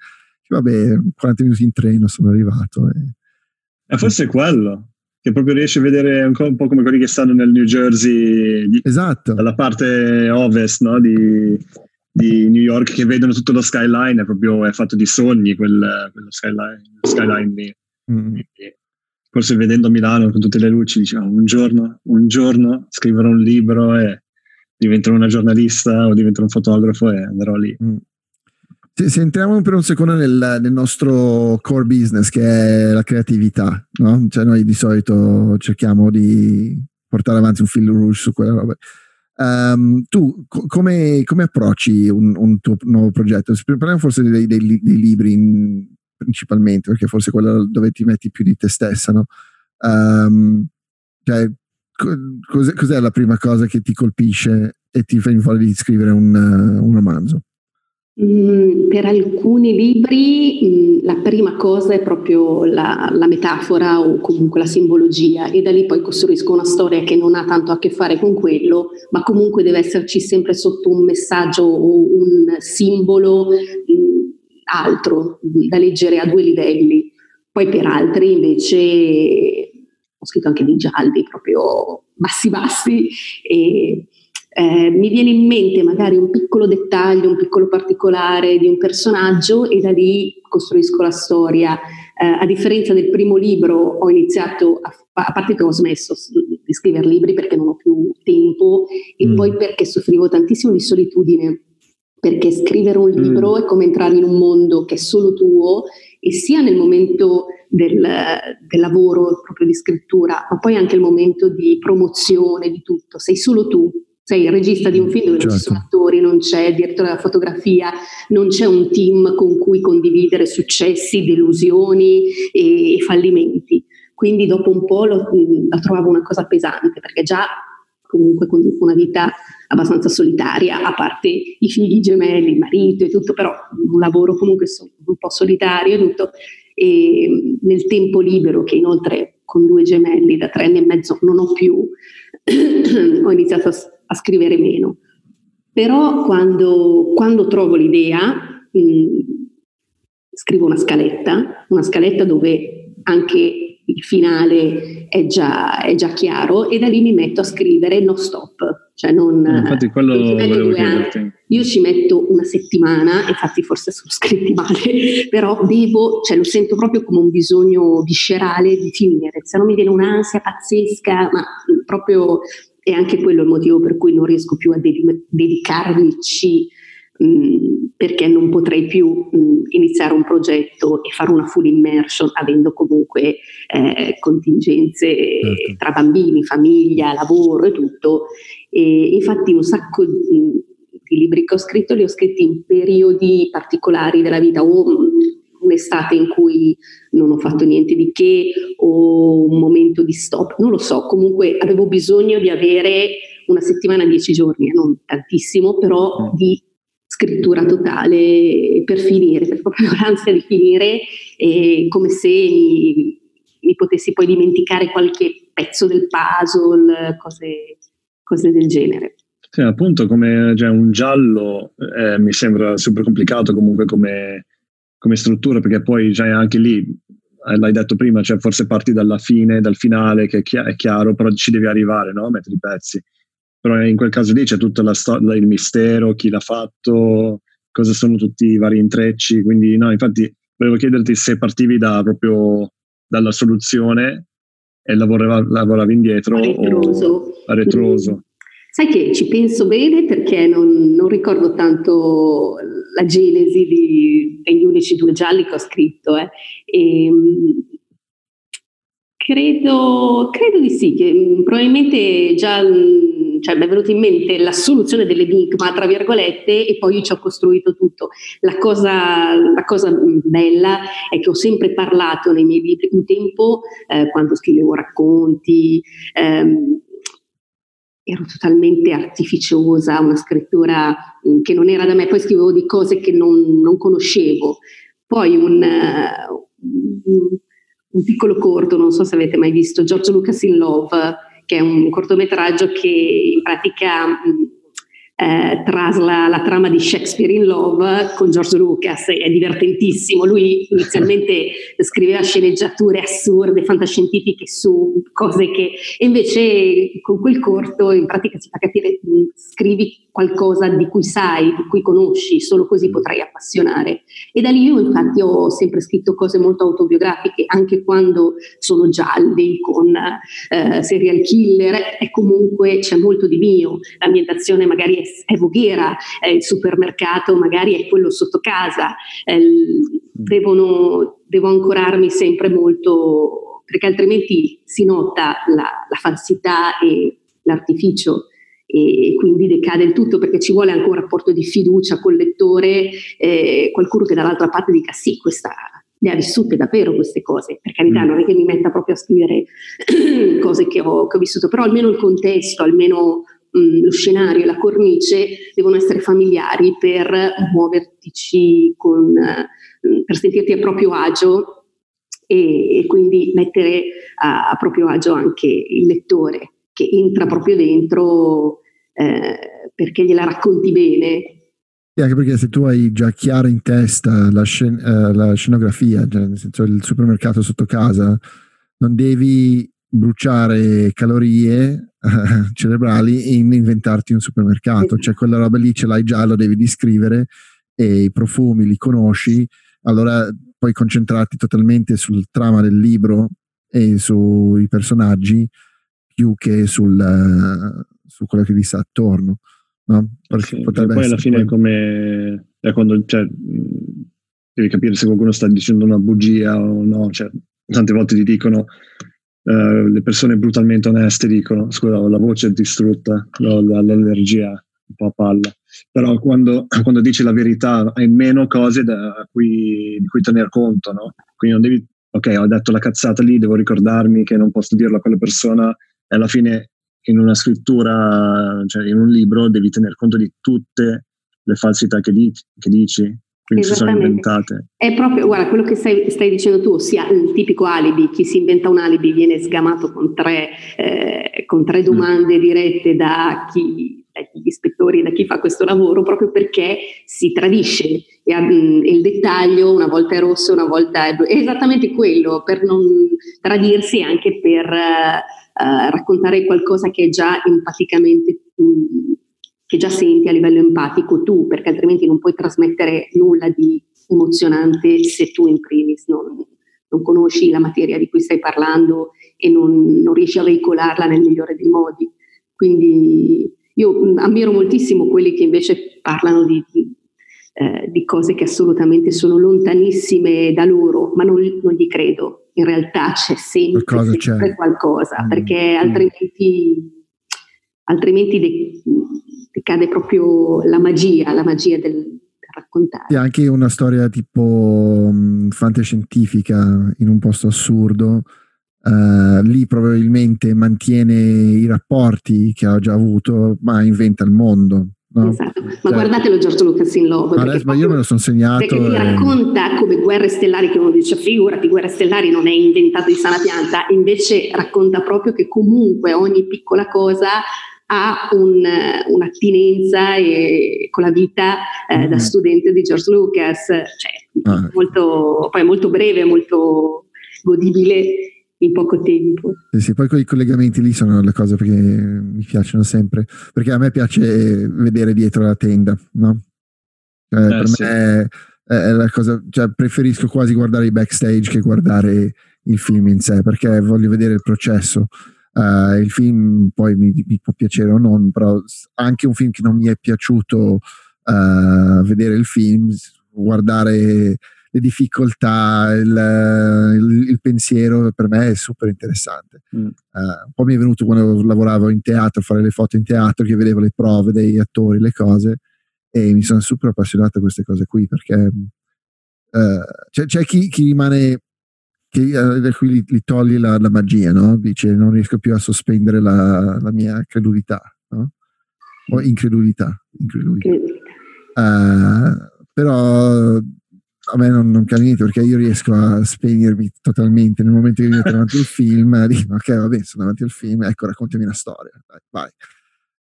Speaker 1: Vabbè, 40 minuti in treno sono arrivato. E,
Speaker 3: e forse è quello, che proprio riesci a vedere un, un po' come quelli che stanno nel New Jersey, di,
Speaker 1: esatto.
Speaker 3: dalla parte ovest no? di, di, New York, che vedono tutto lo skyline, è proprio è fatto di sogni quel, quello skyline, skyline lì. Mm forse vedendo Milano con tutte le luci diciamo un giorno, un giorno scriverò un libro e diventerò una giornalista o diventerò un fotografo e andrò lì. Mm.
Speaker 1: Se, se, entriamo per un secondo nel, nel, nostro core business che è la creatività, no? Cioè noi di solito cerchiamo di portare avanti un fil rouge su quella roba. Um, tu co- come, come, approcci un, un, tuo nuovo progetto? Parliamo forse dei, dei, dei libri in, principalmente, perché forse quella dove ti metti più di te stessa, no? Um, cioè, cos'è, cos'è, la prima cosa che ti colpisce e ti fa voglia di scrivere un, un romanzo?
Speaker 2: Mm, per alcuni libri mm, la prima cosa è proprio la, la, metafora o comunque la simbologia e da lì poi costruisco una storia che non ha tanto a che fare con quello, ma comunque deve esserci sempre sotto un messaggio o un simbolo mm, altro da leggere a due livelli. Poi per altri invece ho scritto anche di gialli, proprio bassi bassi e eh, mi viene in mente magari un piccolo dettaglio, un piccolo particolare di un personaggio e da lì costruisco la storia. Eh, a differenza del primo libro ho iniziato, a, a parte che ho smesso di scrivere libri perché non ho più tempo e mm. poi perché soffrivo tantissimo di solitudine perché scrivere un libro mm. è come entrare in un mondo che è solo tuo e sia nel momento del, del, lavoro proprio di scrittura, ma poi anche il momento di promozione di tutto, sei solo tu. Sei il regista di un film dove certo. non ci sono certo. attori, non c'è il direttore della fotografia, non c'è un team con cui condividere successi, delusioni e, e fallimenti. Quindi dopo un po' lo, la trovavo una cosa pesante, perché già comunque conduco una vita abbastanza solitaria, a parte i figli gemelli, il marito e tutto, però un lavoro comunque un po' solitario e tutto. E nel tempo libero, che inoltre con due gemelli da tre anni e mezzo non ho più, ho iniziato a, a, scrivere meno. Però quando, quando trovo l'idea, mh, scrivo una scaletta, una scaletta dove anche il finale è già, è già, chiaro e da lì mi metto a scrivere no stop. Cioè non,
Speaker 3: eh, infatti quello volevo chiederti.
Speaker 2: Io ci metto una settimana, infatti forse sono scritti male, però devo, cioè lo sento proprio come un bisogno viscerale di finire, se no mi viene un'ansia pazzesca, ma proprio è anche quello il motivo per cui non riesco più a dedicarmici perché non potrei più mh, iniziare un progetto e fare una full immersion avendo comunque eh, contingenze certo. tra bambini, famiglia, lavoro e tutto. E infatti un sacco di, di libri che ho scritto li ho scritti in periodi particolari della vita o un'estate in cui non ho fatto niente di che o un momento di stop, non lo so, comunque avevo bisogno di avere una settimana, dieci giorni, non tantissimo, però mm. di scrittura totale per finire, per proprio l'ansia di finire, e come se mi, mi, potessi poi dimenticare qualche pezzo del puzzle, cose, cose del genere.
Speaker 3: Sì, appunto come cioè, un giallo eh, mi sembra super complicato comunque come, come struttura, perché poi cioè, anche lì, eh, l'hai detto prima, cioè, forse parti dalla fine, dal finale, che è, chi- è chiaro, però ci devi arrivare, no? Mettere i pezzi però in quel caso lì c'è tutto sto- il mistero, chi l'ha fatto, cosa sono tutti i vari intrecci, quindi no, infatti volevo chiederti se partivi da, proprio dalla soluzione e lavoravi, lavoravi indietro
Speaker 2: a retroso.
Speaker 3: o a retroso.
Speaker 2: Sai che ci penso bene perché non, non ricordo tanto la genesi di, degli unici due gialli che ho scritto. Eh. E, ehm, credo, credo, di sì, che mm, probabilmente già cioè mi è venuta in mente la soluzione dell'enigma, tra virgolette, e poi ci ho costruito tutto. La cosa, la cosa bella è che ho sempre parlato nei miei libri, un tempo eh, quando scrivevo racconti, ehm, ero totalmente artificiosa, una scrittura mm, che non era da me, poi scrivevo di cose che non, non conoscevo. Poi un, uh, un, piccolo corto, non so se avete mai visto, George Lucas in Love, che è un cortometraggio che in pratica eh, trasla la trama di Shakespeare in Love con George Lucas, è divertentissimo. Lui inizialmente scriveva sceneggiature assurde, fantascientifiche su cose che e invece con quel corto in pratica si fa capire scrivi qualcosa di cui sai, di cui conosci, solo così potrai appassionare. E da lì io infatti ho sempre scritto cose molto autobiografiche, anche quando sono gialli con eh, serial killer, e comunque c'è molto di mio, l'ambientazione magari è è Voghera, eh, il supermercato magari è quello sotto casa, eh, devono, devo ancorarmi sempre molto, perché altrimenti si nota la, la falsità e l'artificio. E quindi decade il tutto perché ci vuole anche un rapporto di fiducia col lettore, eh, qualcuno che dall'altra parte dica sì, questa le ha vissute davvero queste cose, per carità mm. non è che mi metta proprio a scrivere cose che ho, che ho vissuto, però almeno il contesto, almeno mh, lo scenario e la cornice devono essere familiari per muovertici con, mh, per sentirti a proprio agio e, e quindi mettere a, a, proprio agio anche il lettore che entra proprio dentro eh, perché gliela racconti bene.
Speaker 1: Sì, anche perché se tu hai già chiara in testa la, scen- uh, la scenografia, cioè nel senso il supermercato sotto casa, non devi bruciare calorie cerebrali in inventarti un supermercato, cioè quella roba lì ce l'hai già, lo devi descrivere e i profumi li conosci, allora puoi concentrarti totalmente sul trama del libro e sui personaggi più che sul, su quello che ti sta attorno. No?
Speaker 3: Sì, poi alla fine è come è quando cioè, devi capire se qualcuno sta dicendo una bugia o no, cioè, tante volte ti dicono eh, le persone brutalmente oneste dicono scusa la voce distrutta l'allergia un po' a palla però quando, quando, dici la verità hai meno cose da, cui, di cui tener conto no? quindi non devi ok ho detto la cazzata lì devo ricordarmi che non posso dirlo a quella persona e alla fine in una scrittura cioè in un libro devi tener conto di tutte le falsità che, dici, che dici quindi si sono inventate.
Speaker 2: È proprio, guarda, quello che stai, stai, dicendo tu, ossia il tipico alibi, chi si inventa un alibi viene sgamato con tre, eh, con tre domande mm. dirette da chi, dagli ispettori, da chi fa questo lavoro, proprio perché si tradisce e, mm, il dettaglio una volta è rosso, una volta è blu. È esattamente quello, per non tradirsi anche per uh, raccontare qualcosa che è già empaticamente... Um, che già senti a livello empatico tu, perché altrimenti non puoi trasmettere nulla di emozionante se tu in primis non, non conosci la materia di cui stai parlando e non, non, riesci a veicolarla nel migliore dei modi. Quindi io ammiro moltissimo quelli che invece parlano di, di, eh, di cose che assolutamente sono lontanissime da loro, ma non, non gli credo. In realtà c'è sempre, qualcosa, sempre c'è. qualcosa, mm. perché mm. altrimenti altrimenti decade proprio la magia, la magia del raccontare.
Speaker 1: È anche una storia tipo um, fantascientifica in un posto assurdo. Uh, lì probabilmente mantiene i rapporti che ha già avuto, ma inventa il mondo. No?
Speaker 2: Esatto. Ma cioè, guardatelo Giorgio Lucas in Love.
Speaker 1: Adesso, ma io me lo sono segnato.
Speaker 2: Perché ti racconta come Guerre Stellari, che uno dice figurati, Guerre Stellari non è inventato di sana pianta, invece racconta proprio che comunque ogni piccola cosa ha un, un'attinenza e, con la vita eh, da mm. studente di George Lucas, cioè, ah. molto, poi molto breve, molto godibile in poco tempo.
Speaker 1: Sì, sì, poi quei collegamenti lì sono le cose che mi piacciono sempre, perché a me piace vedere dietro la tenda, no? Cioè, eh, per sì. me è, è, la cosa, cioè, preferisco quasi guardare i backstage che guardare il film in sé, perché voglio vedere il processo. Uh, il film poi mi, mi, può piacere o non, però anche un film che non mi è piaciuto uh, vedere il film, guardare le difficoltà, il, il, il, pensiero per me è super interessante. Mm. Uh, un po' mi è venuto quando lavoravo in teatro, fare le foto in teatro, che vedevo le prove degli attori, le cose, e mi sono super appassionato a queste cose qui perché c'è, c'è chi, chi rimane che eh, da cui li, li togli la, la, magia, no? Dice non riesco più a sospendere la, la mia credulità, no? O incredulità. incredulità. Uh, però a me non, non cambia niente perché io riesco a spegnermi totalmente nel momento che mi metto davanti al film, dico ok vabbè sono davanti al film, ecco raccontami una storia, vai, vai.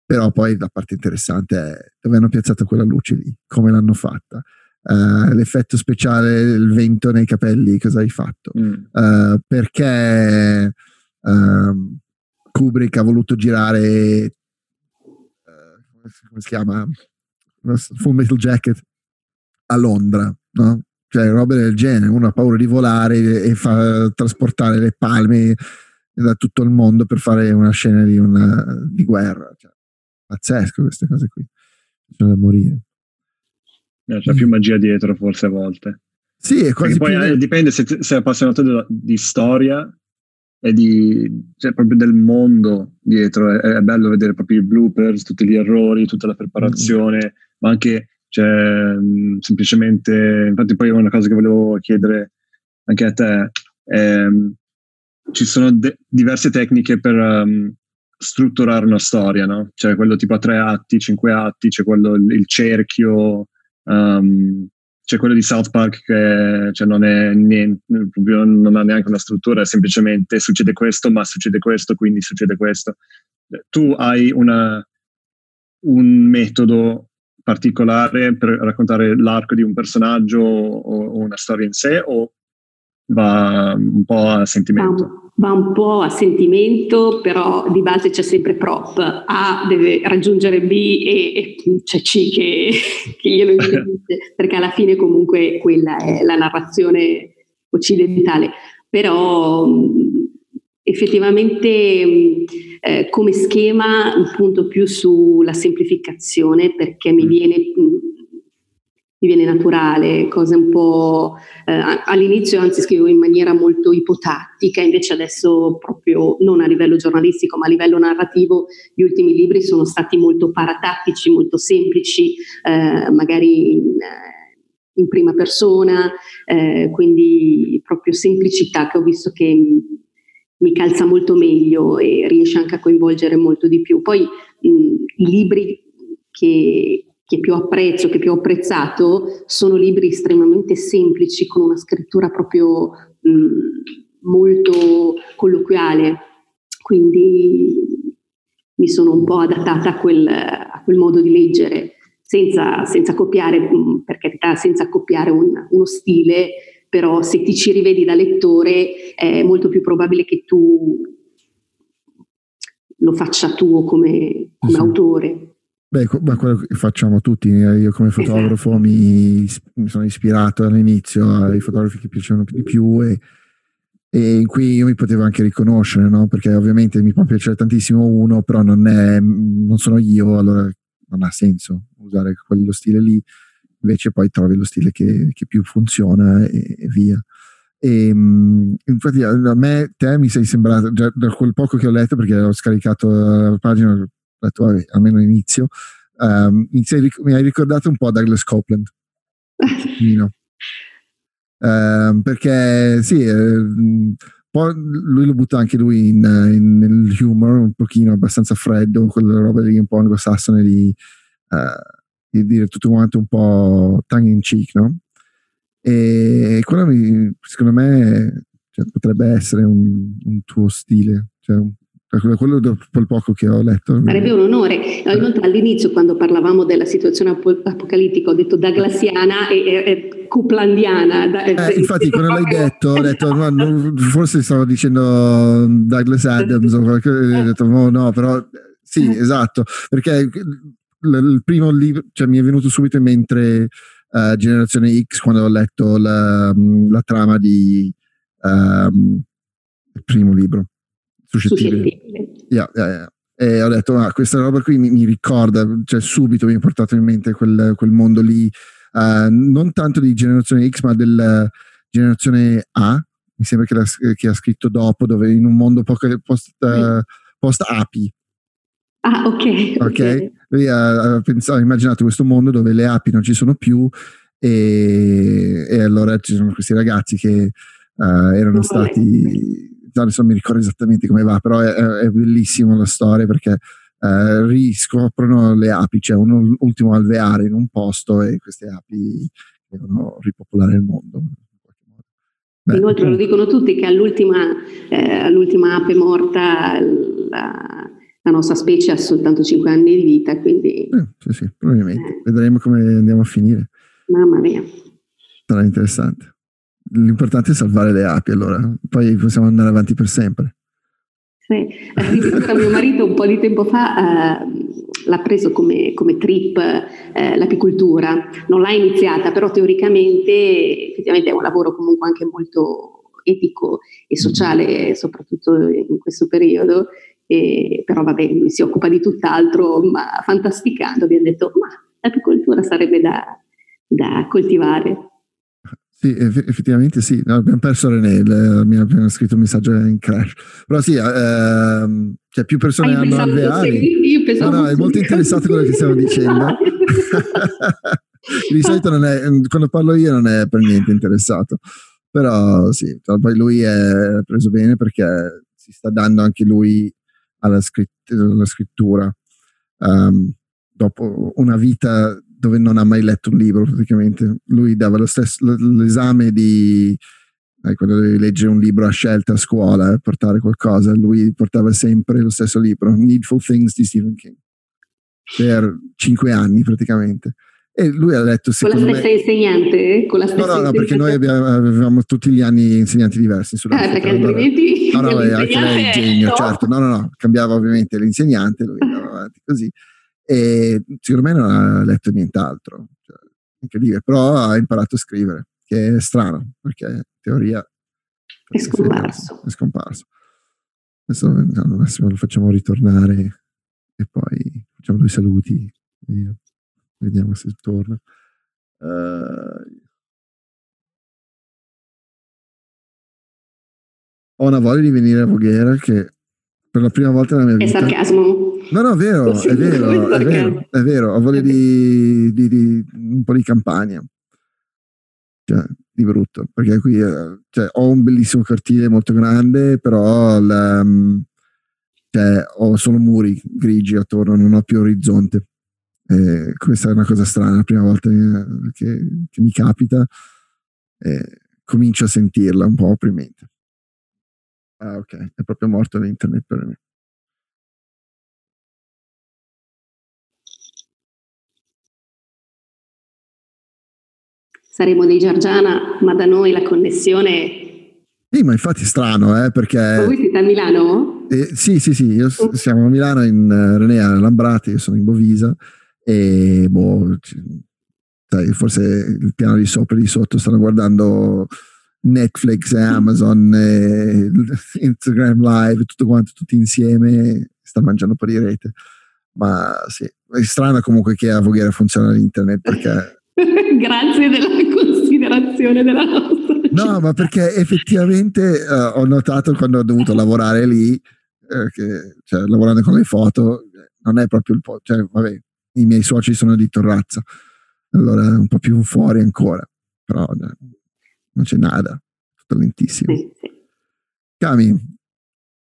Speaker 1: Però poi la parte interessante è dove hanno piazzato quella luce lì, come l'hanno fatta uh, l'effetto speciale del vento nei capelli, cosa hai fatto? Mm. Uh, perché uh, Kubrick ha voluto girare, come si chiama? Full Metal Jacket a Londra, no? Cioè, robe del genere, uno ha paura di volare e fa trasportare le palme da tutto il mondo per fare una scena di, una, di guerra. Cioè, pazzesco queste cose qui. Sono da morire.
Speaker 3: Eh, c'è più magia dietro forse a volte.
Speaker 1: Sì, è quasi
Speaker 3: poi eh, dipende se sei appassionato di, di, storia e di, cioè, proprio del mondo dietro. È, è, bello vedere proprio i bloopers, tutti gli errori, tutta la preparazione, mm-hmm. ma anche cioè, mh, semplicemente. Infatti, poi una cosa che volevo chiedere anche a te. È, ci sono de- diverse tecniche per um, strutturare una storia, no? C'è quello tipo a tre atti, cinque atti, c'è quello il, il cerchio, Um, c'è quello di South Park che cioè, non, è niente, non ha neanche una struttura, semplicemente succede questo, ma succede questo, quindi succede questo. Tu hai una, un metodo particolare per raccontare l'arco di un personaggio o, o una storia in sé o va un po' a sentimento?
Speaker 2: va un po' a sentimento, però di base c'è sempre prop. A deve raggiungere B e, e c'è C che, che glielo impedisce, perché alla fine comunque quella è la narrazione occidentale. Però effettivamente eh, come schema punto più sulla semplificazione perché mi mm. viene mi viene naturale, cose un po' eh, all'inizio anzi scrivo in maniera molto ipotattica, invece adesso proprio non a livello giornalistico ma a livello narrativo gli ultimi libri sono stati molto paratattici, molto semplici, eh, magari in, eh, in, prima persona, eh, quindi proprio semplicità che ho visto che mi, mi calza molto meglio e riesce anche a coinvolgere molto di più. Poi mh, i libri che che più apprezzo, che più ho apprezzato, sono libri estremamente semplici, con una scrittura proprio mh, molto colloquiale. Quindi mi sono un po' adattata a quel, a quel modo di leggere, senza, senza copiare, per carità, senza copiare un, uno stile, però se ti ci rivedi da lettore è molto più probabile che tu lo faccia tuo come, come sì. autore.
Speaker 1: Beh, ma quello che facciamo tutti, eh, io come fotografo esatto. mi, mi, sono ispirato all'inizio ai fotografi che piacevano di più e, e in cui io mi potevo anche riconoscere, no? perché ovviamente mi può piacere tantissimo uno, però non, è, non sono io, allora non ha senso usare quello stile lì, invece poi trovi lo stile che, che più funziona e, e via. E, ehm, infatti a me, te mi sei sembrato, già da quel poco che ho letto, perché ho scaricato la pagina, detto, vabbè, almeno inizio, um, mi hai ricordato un po' Douglas Copeland. um, perché sì, eh, poi lui lo butta anche lui in, in, nel humor, un pochino abbastanza freddo, quella roba lì un po' anglosassone di, uh, di dire tutto quanto un po' tongue in cheek, no? E quello mi, secondo me cioè, potrebbe essere un, un tuo stile, cioè un, quello dopo il poco che ho letto.
Speaker 2: Sarebbe un onore. Inoltre all'inizio quando parlavamo della situazione apocalittica ho detto Douglasiana e, e, e Cuplandiana.
Speaker 1: Eh, infatti quando l'hai detto ho detto no, forse stavo dicendo Douglas Adams o qualcosa, ho detto no, no, però sì, eh. esatto, perché il primo libro, cioè mi è venuto subito in mente uh, Generazione X quando ho letto la, la trama di um, il primo libro suscettibile. Yeah, yeah, yeah. E ho detto, ah, questa roba qui mi, mi, ricorda, cioè subito mi ha portato in mente quel, quel mondo lì, uh, non tanto di generazione X, ma della generazione A, mi sembra che, la, che ha scritto dopo, dove in un mondo post, uh, post api.
Speaker 2: Ah, ok.
Speaker 1: Ok. Lui ha, ha, pensato, ha immaginato questo mondo dove le api non ci sono più e, e allora ci sono questi ragazzi che uh, erano oh, stati adesso non mi ricordo esattamente come va, però è, è bellissima la storia perché eh, riscoprono le api, c'è un ultimo alveare in un posto e queste api devono ripopolare il mondo.
Speaker 2: Beh, Inoltre lo dicono tutti che all'ultima, eh, all'ultima ape morta la, la, nostra specie ha soltanto 5 anni di vita, quindi...
Speaker 1: Eh, sì, sì, probabilmente. Eh. Vedremo come andiamo a finire.
Speaker 2: Mamma mia.
Speaker 1: Sarà interessante l'importante è salvare le api, allora. Poi possiamo andare avanti per sempre.
Speaker 2: Sì, addirittura mio marito un po' di tempo fa eh, l'ha preso come, come trip eh, l'apicoltura, non l'ha iniziata, però teoricamente effettivamente è un lavoro comunque anche molto etico e sociale, soprattutto in questo periodo, e, però vabbè, lui si occupa di tutt'altro, ma fantasticando abbiamo detto ma l'apicoltura sarebbe da, da coltivare.
Speaker 1: Sì, effettivamente sì, no, abbiamo perso René, le, mi ha appena scritto un messaggio in crash. Però sì, ehm, cioè più persone ah, hanno alveari. Io pensavo no, no, è molto interessato quello che stiamo dicendo. Di solito non è, quando parlo io non è per niente interessato. Però sì, poi lui è preso bene perché si sta dando anche lui alla, scritt- alla scrittura. Um, dopo una vita dove non ha mai letto un libro praticamente. Lui dava lo stesso, l'esame di eh, quando devi leggere un libro a scelta a scuola, eh, portare qualcosa, lui portava sempre lo stesso libro, Needful Things di Stephen King, per cinque anni praticamente. E lui ha letto
Speaker 2: con la stessa me, insegnante? Con la stessa
Speaker 1: no, no, no, perché noi abbiamo, avevamo tutti gli anni insegnanti diversi.
Speaker 2: Ah, perché altrimenti...
Speaker 1: No, no, anche lei è genio, certo. No, no, no, cambiava ovviamente l'insegnante, lui andava avanti così e secondo me non ha letto nient'altro. Cioè, incredibile, però ha imparato a scrivere, che è strano, perché in teoria
Speaker 2: è scomparso.
Speaker 1: È scomparso. Adesso al massimo lo facciamo ritornare e poi facciamo due saluti. Vediamo se torna. Uh, ho una voglia di venire a Voghera che per la prima volta nella mia
Speaker 2: vita. È sarcasmo.
Speaker 1: No, no, è vero, è vero, è vero, è vero. Ho voglia di, di, di, un po' di campagna. Cioè, di brutto, perché qui eh, cioè, ho un bellissimo cortile molto grande, però la, mm, cioè, ho solo muri grigi attorno, non ho più orizzonte. Eh, questa è una cosa strana, la prima volta che, che mi capita. Eh, comincio a sentirla un po' opprimente. Ah, ok, è proprio morto l'internet per me.
Speaker 2: Saremo dei Giargiana, ma da noi la connessione
Speaker 1: sì, ma infatti è strano, eh, perché... Ma
Speaker 2: voi siete a Milano?
Speaker 1: Eh, sì, sì, sì, io, oh. siamo a Milano in uh, Renea Lambrati, io sono in Bovisa e boh, sai, forse il piano di sopra e di sotto stanno guardando Netflix Amazon e Instagram Live, tutto quanto, tutti insieme, stanno mangiando un po' di rete. Ma sì, è strano comunque che a Voghera funziona l'internet perché...
Speaker 2: Grazie della considerazione della nostra
Speaker 1: No, ma perché effettivamente uh, ho notato quando ho dovuto lavorare lì, eh, che, cioè, lavorando con le foto, non è proprio il po', cioè, vabbè, i miei soci sono di Torrazza, allora è un po' più fuori ancora, però non c'è nada, tutto lentissimo. Cami,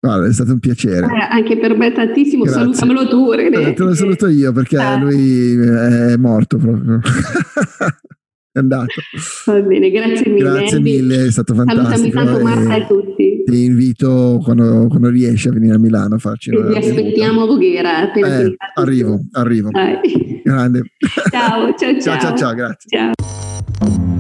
Speaker 1: Guarda, è stato un piacere.
Speaker 2: Eh, anche per me tantissimo, Grazie. salutamelo tu. René.
Speaker 1: Eh, te lo saluto io perché ah. lui è morto proprio. è andato.
Speaker 2: Va bene, grazie mille.
Speaker 1: Grazie mille, è stato fantastico.
Speaker 2: Salutami tanto Marta e tutti.
Speaker 1: Ti invito quando, quando, riesci a venire a Milano a farci
Speaker 2: una Vi aspettiamo a Voghera.
Speaker 1: Eh, arrivo, arrivo. Dai. Grande.
Speaker 2: Ciao, ciao, ciao.
Speaker 1: ciao, ciao, ciao, grazie. Ciao.